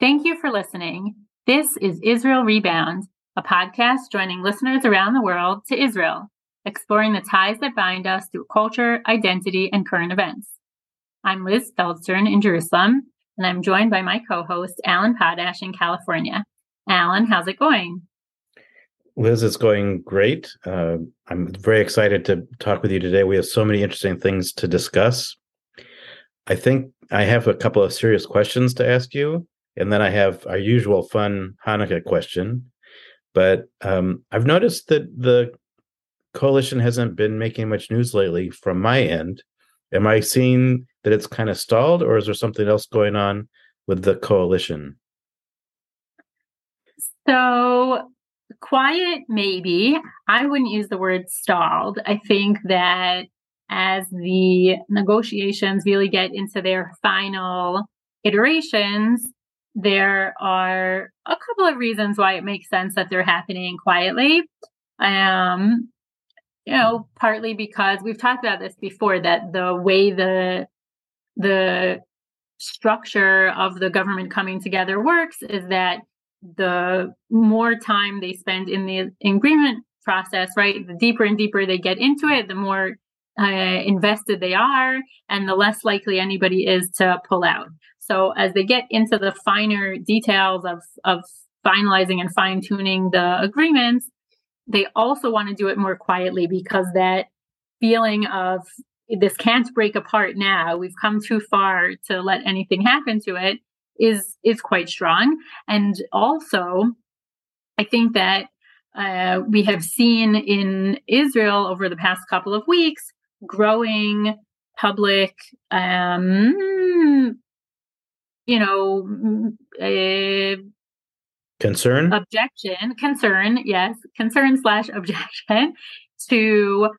Thank you for listening. This is Israel Rebound, a podcast joining listeners around the world to Israel, exploring the ties that bind us through culture, identity, and current events. I'm Liz Feldstern in Jerusalem, and I'm joined by my co host, Alan Potash in California. Alan, how's it going? Liz, it's going great. Uh, I'm very excited to talk with you today. We have so many interesting things to discuss. I think I have a couple of serious questions to ask you, and then I have our usual fun Hanukkah question. But um, I've noticed that the coalition hasn't been making much news lately from my end. Am I seeing that it's kind of stalled, or is there something else going on with the coalition? So quiet, maybe. I wouldn't use the word stalled. I think that as the negotiations really get into their final iterations, there are a couple of reasons why it makes sense that they're happening quietly. Um, you know, partly because we've talked about this before that the way the the structure of the government coming together works is that the more time they spend in the agreement process, right, the deeper and deeper they get into it, the more uh, invested they are, and the less likely anybody is to pull out. So as they get into the finer details of of finalizing and fine tuning the agreements, they also want to do it more quietly because that feeling of this can't break apart now. We've come too far to let anything happen to it is is quite strong. And also, I think that uh, we have seen in Israel over the past couple of weeks growing public, um, you know, uh, concern, objection, concern, yes, concern slash objection to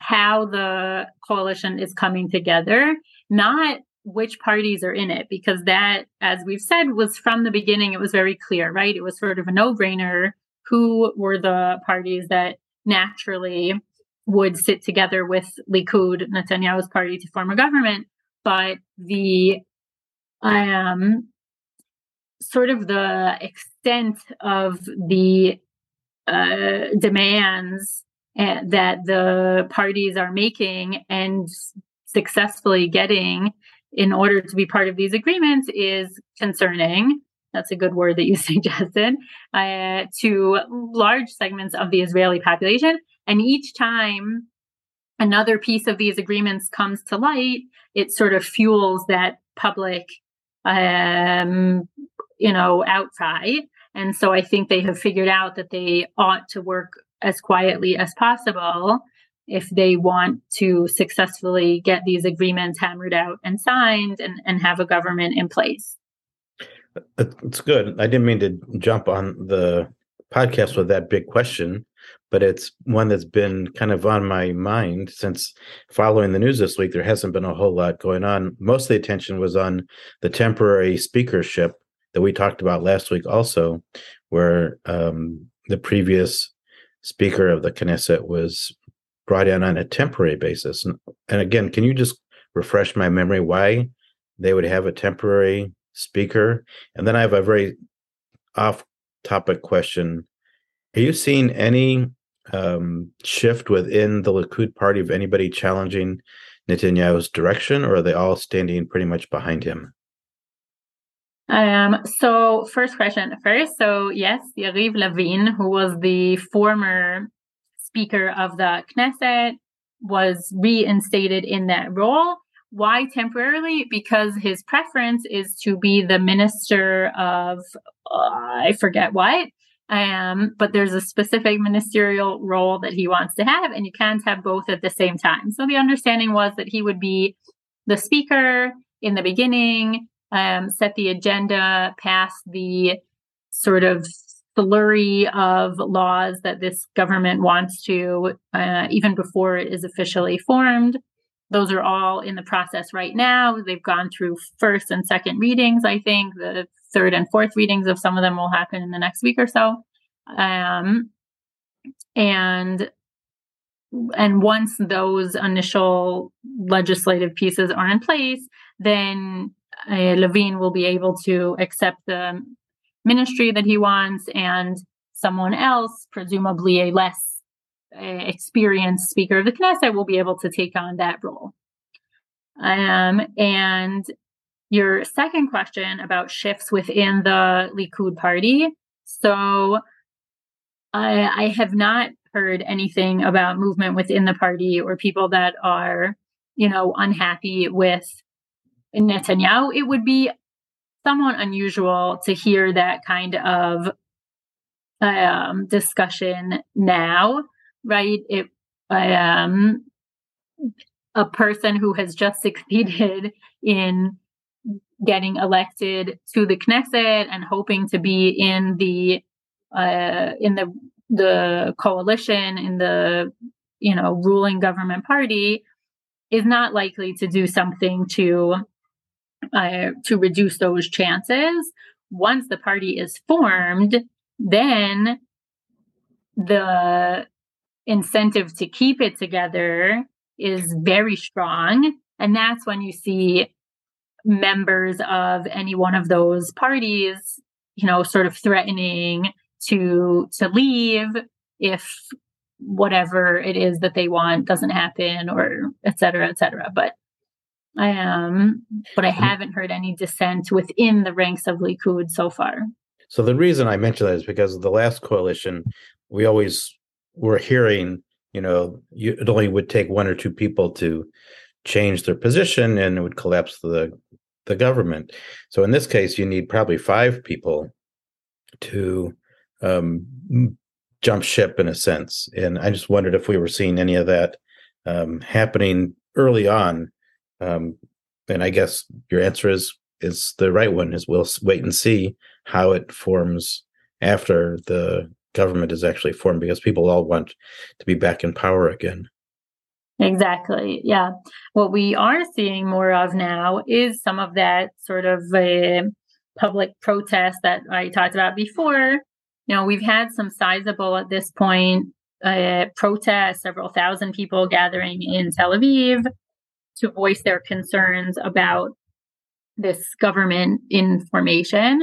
how the coalition is coming together, not which parties are in it, because that, as we've said, was from the beginning, it was very clear, right? It was sort of a no brainer who were the parties that naturally would sit together with Likud, Netanyahu's party, to form a government. But the um, sort of the extent of the uh, demands uh, that the parties are making and successfully getting in order to be part of these agreements is concerning. That's a good word that you suggested uh, to large segments of the Israeli population. And each time another piece of these agreements comes to light, it sort of fuels that public, um, you know, outcry. And so I think they have figured out that they ought to work as quietly as possible if they want to successfully get these agreements hammered out and signed and, and have a government in place. It's good. I didn't mean to jump on the podcast with that big question, but it's one that's been kind of on my mind since following the news this week. There hasn't been a whole lot going on. Most of the attention was on the temporary speakership that we talked about last week, also, where um, the previous speaker of the Knesset was brought in on a temporary basis. And, and again, can you just refresh my memory why they would have a temporary speaker? And then I have a very off topic question. Are you seeing any um, shift within the Likud party of anybody challenging Netanyahu's direction, or are they all standing pretty much behind him? Um, so first question first. So yes, Yariv Levin, who was the former Speaker of the Knesset, was reinstated in that role. Why temporarily? Because his preference is to be the minister of, uh, I forget what, um, but there's a specific ministerial role that he wants to have, and you can't have both at the same time. So the understanding was that he would be the speaker in the beginning, um, set the agenda, pass the sort of flurry of laws that this government wants to, uh, even before it is officially formed. Those are all in the process right now. They've gone through first and second readings, I think. The third and fourth readings of some of them will happen in the next week or so. Um, and and once those initial legislative pieces are in place, then uh, Levin will be able to accept the ministry that he wants, and someone else, presumably a less experienced Speaker of the Knesset, will be able to take on that role. Um, and your second question about shifts within the Likud party. So I, I have not heard anything about movement within the party or people that are, you know, unhappy with Netanyahu. It would be somewhat unusual to hear that kind of um, discussion now, right? It um, a person who has just succeeded in getting elected to the Knesset and hoping to be in the uh, in the the coalition in the you know ruling government party is not likely to do something to uh, to reduce those chances. Once the party is formed, then the incentive to keep it together is very strong. And that's when you see members of any one of those parties, you know, sort of threatening to to leave if whatever it is that they want doesn't happen or et cetera, et cetera. But I am, but I mm-hmm. haven't heard any dissent within the ranks of Likud so far. So the reason I mention that is because of the last coalition, we always were hearing, you know, you, it only would take one or two people to change their position and it would collapse the the government. So in this case, you need probably five people to um, jump ship in a sense. And I just wondered if we were seeing any of that um, happening early on. Um, and I guess your answer is is the right one. Is we'll wait and see how it forms after the government is actually formed, because people all want to be back in power again. Exactly. Yeah. What we are seeing more of now is some of that sort of a public protest that I talked about before, you know, we've had some sizable at this point uh, protests, several thousand people gathering in Tel Aviv to voice their concerns about this government information.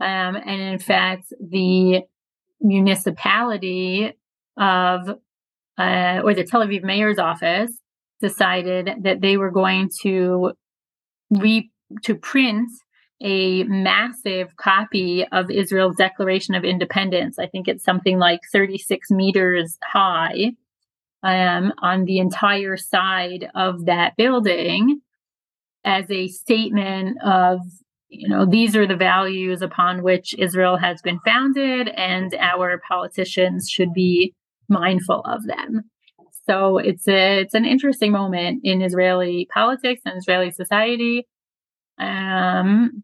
Um, and in fact, the municipality of, uh, or the Tel Aviv mayor's office decided that they were going to re to print a massive copy of Israel's Declaration of Independence. I think it's something like 36 meters high um, on the entire side of that building as a statement of, you know, these are the values upon which Israel has been founded, and our politicians should be mindful of them. So it's a, it's an interesting moment in Israeli politics and Israeli society. Um,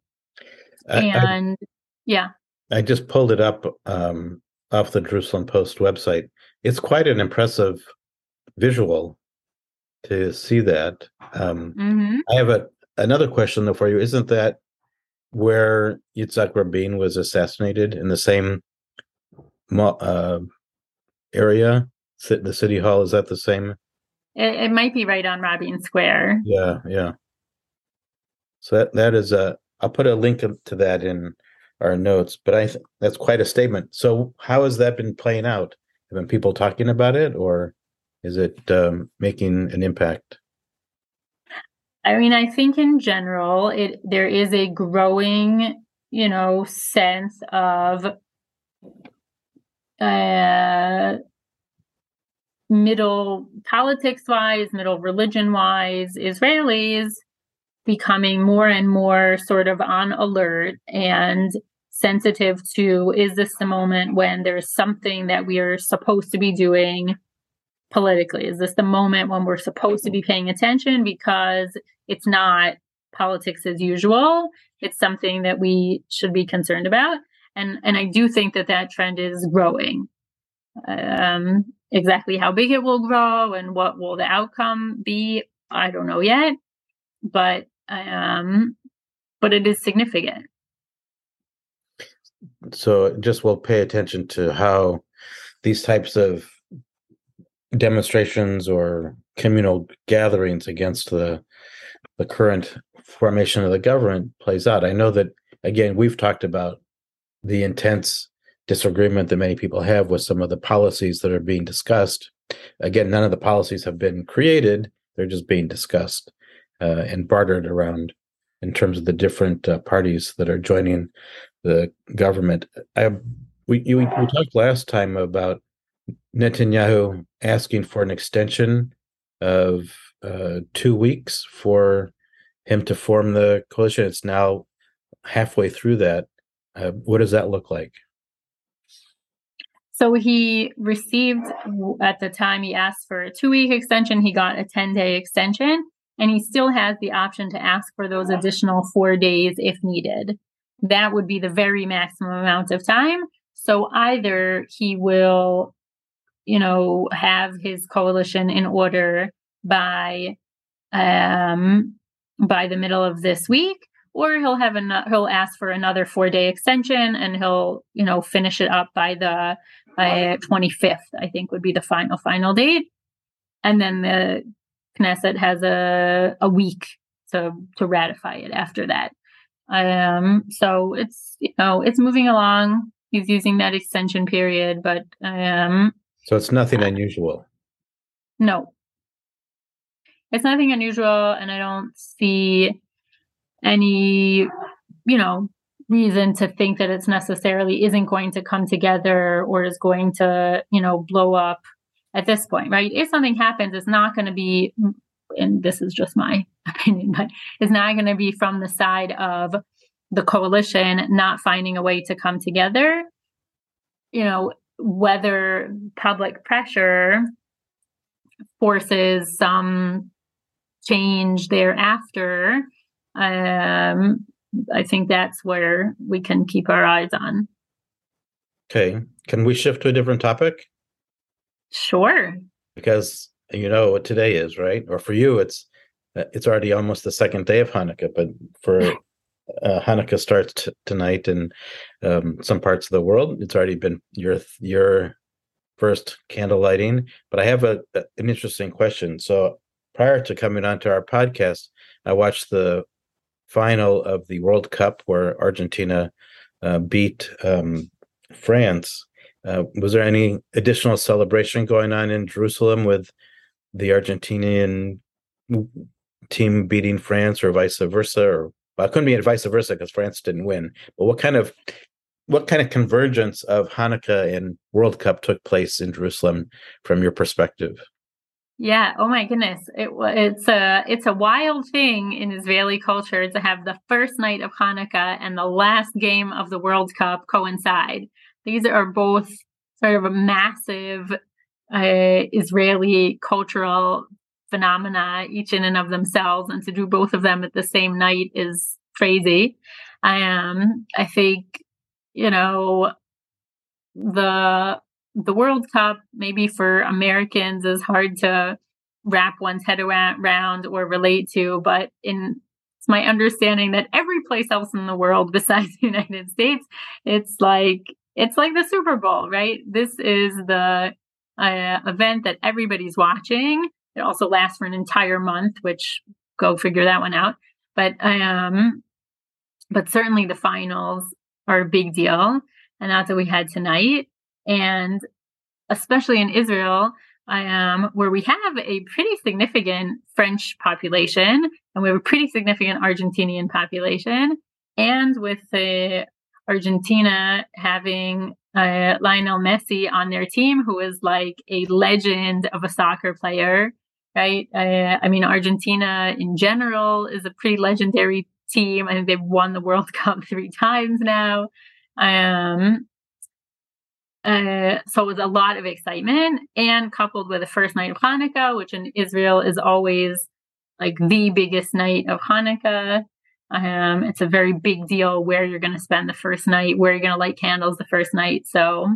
and I, yeah, I just pulled it up um, off the Jerusalem Post website. It's quite an impressive visual to see that. Um, mm-hmm. I have a another question though for you. Isn't that where Yitzhak Rabin was assassinated in the same uh, area? The city hall is that the same? It, it, might be right on Rabin Square. Yeah, yeah. So that that is a. I'll put a link to that in our notes, but I think that's quite a statement. So how has that been playing out? Have been people talking about it, or is it um, making an impact? I mean, I think in general, it there is a growing, you know, sense of uh, middle politics wise, middle religion wise, Israelis becoming more and more sort of on alert and sensitive to is this the moment when there's something that we are supposed to be doing politically? Is this the moment when we're supposed to be paying attention because it's not politics as usual? It's something that we should be concerned about. And, and I do think that that trend is growing. Um, exactly how big it will grow and what will the outcome be, I don't know yet. But um, but it is significant. So just we'll pay attention to how these types of demonstrations or communal gatherings against the the current formation of the government plays out. I know that again we've talked about the intense disagreement that many people have with some of the policies that are being discussed. Again, none of the policies have been created; they're just being discussed uh, and bartered around in terms of the different uh, parties that are joining the government. I, we, we we talked last time about Netanyahu asking for an extension of uh, two weeks for him to form the coalition. It's now halfway through that. Uh, what does that look like? So he received at the time he asked for a two week extension, he got a 10 day extension, and he still has the option to ask for those additional four days if needed. That would be the very maximum amount of time. So either he will, you know, have his coalition in order by um by the middle of this week or he'll have an he'll ask for another four day extension and he'll you know finish it up by the by 25th i think would be the final final date. And then the knesset has a a week to to ratify it after that. Um so it's you know it's moving along. He's using that extension period but um so it's nothing unusual. No. It's nothing unusual and i don't see any you know reason to think that it's necessarily isn't going to come together or is going to you know blow up at this point right? If something happens it's not going to be and this is just my opinion but it's not going to be from the side of the coalition not finding a way to come together you know whether public pressure forces some change thereafter, um, I think that's where we can keep our eyes on. Okay. Can we shift to a different topic? Sure. Because you know what today is, right? Or for you, it's uh, it's already almost the second day of Hanukkah, but for uh, Hanukkah starts t- tonight in um, some parts of the world. It's already been your your first candle lighting. But I have a, a an interesting question. So prior to coming onto our podcast, I watched the final of the World Cup where Argentina uh, beat um, France. Uh, was there any additional celebration going on in Jerusalem with the Argentinian team beating France, or vice versa? Or well, it couldn't be vice versa because France didn't win. But what kind of what kind of convergence of Hanukkah and World Cup took place in Jerusalem from your perspective? Yeah. Oh my goodness. It it's a it's a wild thing in Israeli culture to have the first night of Hanukkah and the last game of the World Cup coincide. These are both sort of a massive uh, Israeli cultural phenomena, each in and of themselves, and to do both of them at the same night is crazy. Um, I think you know the the World Cup, maybe for Americans, is hard to wrap one's head around or relate to. But in it's my understanding that every place else in the world besides the United States, it's like it's like the Super Bowl, right? This is the uh, event that everybody's watching. It also lasts for an entire month, which go figure that one out. But um, but certainly the finals are a big deal, and that's what we had tonight. And especially in Israel, um, where we have a pretty significant French population and we have a pretty significant Argentinian population, and with Argentina having uh, Lionel Messi on their team, who is like a legend of a soccer player, right? Uh, I mean, Argentina in general is a pretty legendary team. I think they've won the World Cup three times now. Um, uh, so it was a lot of excitement and coupled with the first night of Hanukkah, which in Israel is always like the biggest night of Hanukkah. Um, it's a very big deal where you're going to spend the first night, where you're going to light candles the first night. So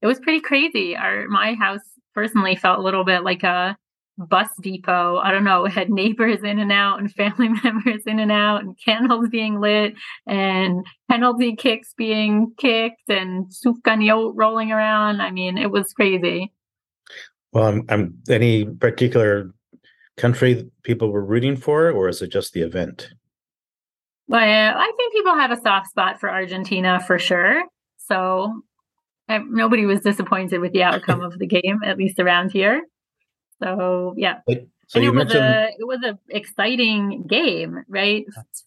it was pretty crazy. Our my house personally felt a little bit like a bus depot. I don't know, it had neighbors in and out and family members in and out and candles being lit and penalty kicks being kicked and sufganiyot rolling around. I mean, it was crazy. Well, I'm, I'm any particular country people were rooting for, or is it just the event? Well, I think people have a soft spot for Argentina for sure. So I, nobody was disappointed with the outcome of the game, at least around here. So yeah, so and you it was a it was an exciting game, right?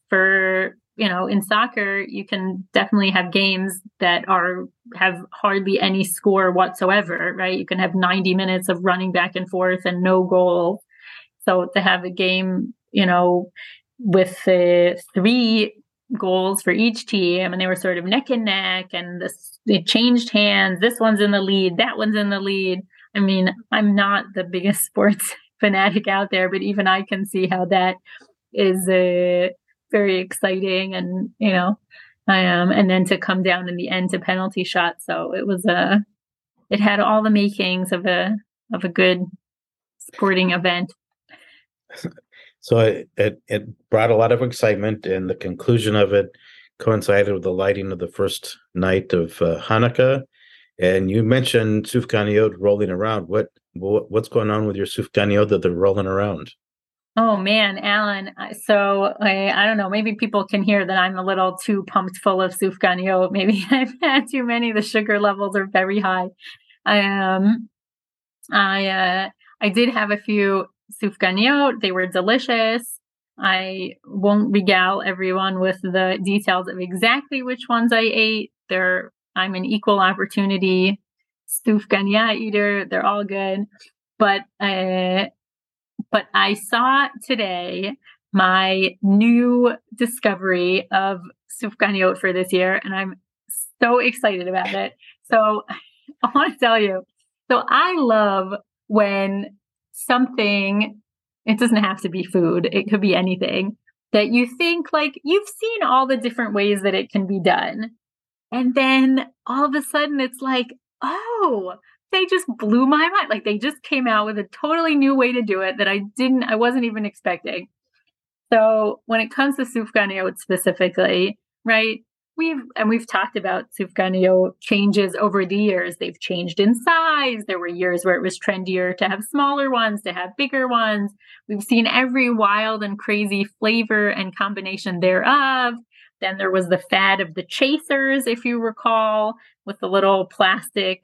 For you know, in soccer, you can definitely have games that are have hardly any score whatsoever, right? You can have 90 minutes of running back and forth and no goal. So to have a game, you know, with uh, three goals for each team, and they were sort of neck and neck, and this they changed hands. This one's in the lead, that one's in the lead. I mean, I'm not the biggest sports fanatic out there, but even I can see how that is uh, very exciting, and you know, I am. Um, and then to come down in the end to penalty shot, so it was a, it had all the makings of a of a good sporting event. So it, it, it brought a lot of excitement, and the conclusion of it coincided with the lighting of the first night of uh, Hanukkah. And you mentioned Sufganiyot rolling around. What, what what's going on with your Sufganiyot that they're rolling around? Oh man, Alan. So I, I don't know. Maybe people can hear that I'm a little too pumped full of sufganiyot. Maybe I've had too many. The sugar levels are very high. Um, I uh, I did have a few sufganiyot. They were delicious. I won't regale everyone with the details of exactly which ones I ate. They're I'm an equal opportunity sufganiya eater. They're all good, but uh, but I saw today my new discovery of sufganiyot for this year, and I'm so excited about it. So I want to tell you. So I love when something, it doesn't have to be food, it could be anything that you think like you've seen all the different ways that it can be done. And then all of a sudden it's like, oh, they just blew my mind. Like they just came out with a totally new way to do it that I didn't, I wasn't even expecting. So when it comes to sufganiyot specifically, right? we've and we've talked about sufganiyot changes over the years. They've changed in size. There were years where it was trendier to have smaller ones, to have bigger ones. We've seen every wild and crazy flavor and combination thereof. Then there was the fad of the chasers, if you recall, with the little plastic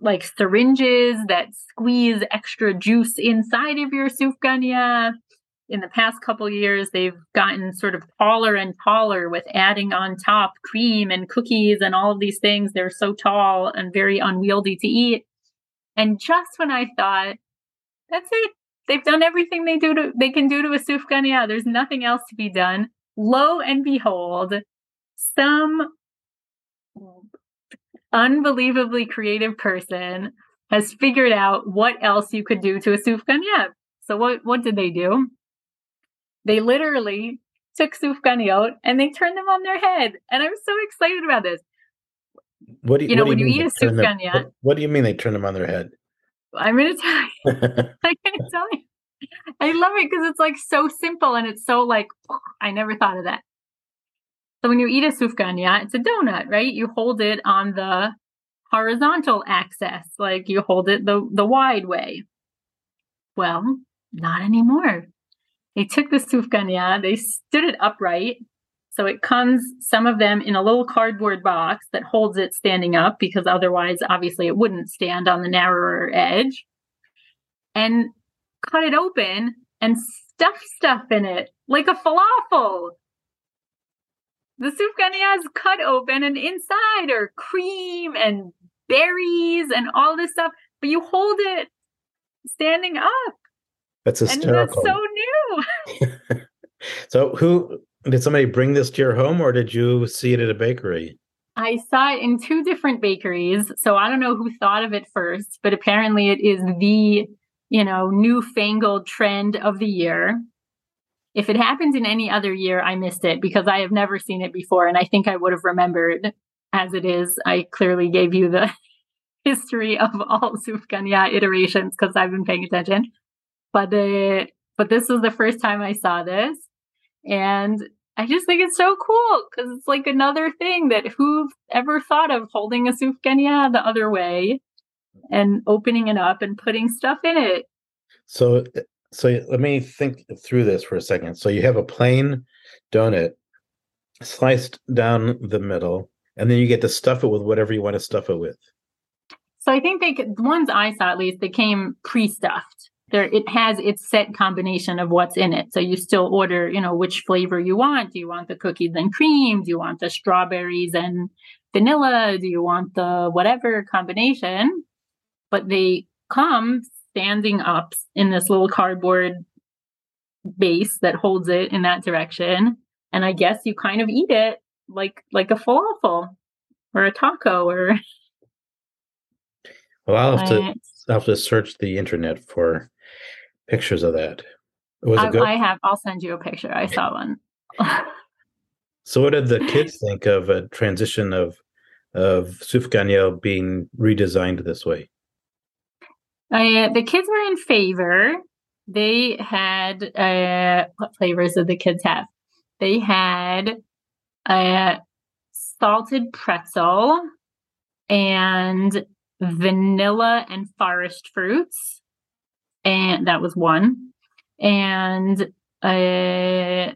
like syringes that squeeze extra juice inside of your sufganiya in the past couple years they've gotten sort of taller and taller with adding on top cream and cookies and all of these things. They're so tall and very unwieldy to eat. And just when i thought that's it. They've done everything they do to they can do to a sufganiya there's nothing else to be done lo and behold some unbelievably creative person has figured out what else you could do to a sufganiya so what what did they do they literally took sufganiyot and they turned them on their head. And I'm so excited about this. What do you, you know, when you, you eat a sufganiya. What, what, do you mean they turn them on their head? I'm going to tell you. I'm going to tell you. I love it because it's like so simple and it's so like, I never thought of that. So when you eat a sufganiya, it's a donut, right? You hold it on the horizontal axis, like you hold it the, the wide way. Well, not anymore. They took the sufganiya, they stood it upright. So it comes, some of them in a little cardboard box that holds it standing up because otherwise, obviously, it wouldn't stand on the narrower edge. And cut it open and stuff stuff in it like a falafel. The sufganiya is cut open and inside are cream and berries and all this stuff, but you hold it standing up. That's hysterical. And that's so new. so, who did somebody bring this to your home, or did you see it at a bakery? I saw it in two different bakeries. So I don't know who thought of it first, but apparently it is the, you know, newfangled trend of the year. If it happens in any other year, I missed it because I have never seen it before. And I think I would have remembered as it is. I clearly gave you the history of all Sufganiya iterations because I've been paying attention. But uh, but this was the first time I saw this, and I just think it's so cool because it's like another thing that who ever thought of holding a sufganiya the other way and opening it up and putting stuff in it. So uh, so let me think through this for a second. So you have a plain donut sliced down the middle, and then you get to stuff it with whatever you want to stuff it with. So I think they the ones I saw at least they came pre-stuffed. There it has its set combination of what's in it. So you still order, you know, which flavor you want. Do you want the cookies and cream? Do you want the strawberries and vanilla? Do you want the whatever combination? But they come standing up in this little cardboard base that holds it in that direction. And I guess you kind of eat it like like a falafel or a taco or well i'll have to i'll have to search the internet for pictures of that. Was I, I have i'll send you a picture. I saw one. So what did the kids think of a transition of of sufganiyot being redesigned this way uh, the kids were in favor they had uh, what flavors did the kids have they had a salted pretzel and vanilla and forest fruits. And that was one. And a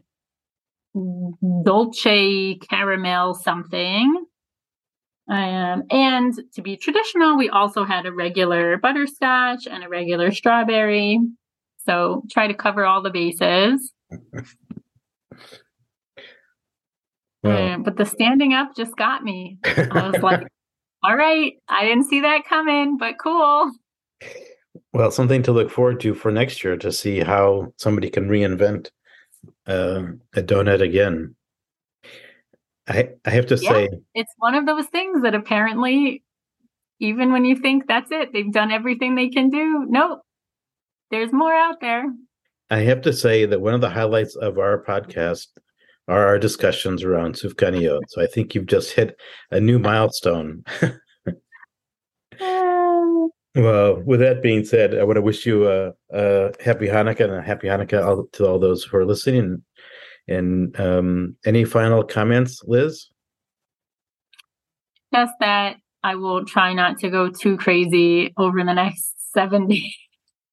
dolce caramel something. Um, and to be traditional, we also had a regular butterscotch and a regular strawberry. So try to cover all the bases. Well, but the standing up just got me. I was like, all right, I didn't see that coming, but cool. Well, something to look forward to for next year to see how somebody can reinvent uh, a donut again. I I have to yeah, say, it's one of those things that apparently, even when you think that's it, they've done everything they can do. Nope, there's more out there. I have to say that one of the highlights of our podcast are our discussions around Sufganiyot. So I think you've just hit a new milestone. well, with that being said, I want to wish you a, a happy Hanukkah and a happy Hanukkah to all those who are listening. And um, any final comments, Liz? Just that I will try not to go too crazy over the next seven days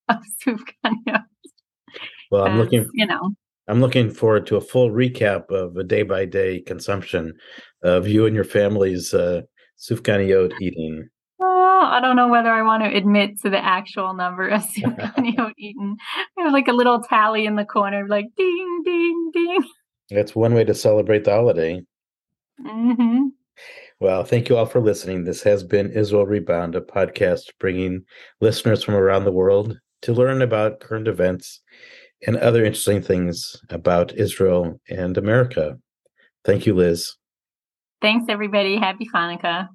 of. Well, I'm looking, you know, I'm looking forward to a full recap of a day by day consumption of you and your family's uh, sufganiyot eating. I don't know whether I want to admit to the actual number of sufganiyot eaten. We have like a little tally in the corner, like ding, ding, ding. That's one way to celebrate the holiday. Mm-hmm. Well, thank you all for listening. This has been Israel Rebound, a podcast bringing listeners from around the world to learn about current events and other interesting things about Israel and America. Thank you, Liz. Thanks, everybody. Happy Hanukkah.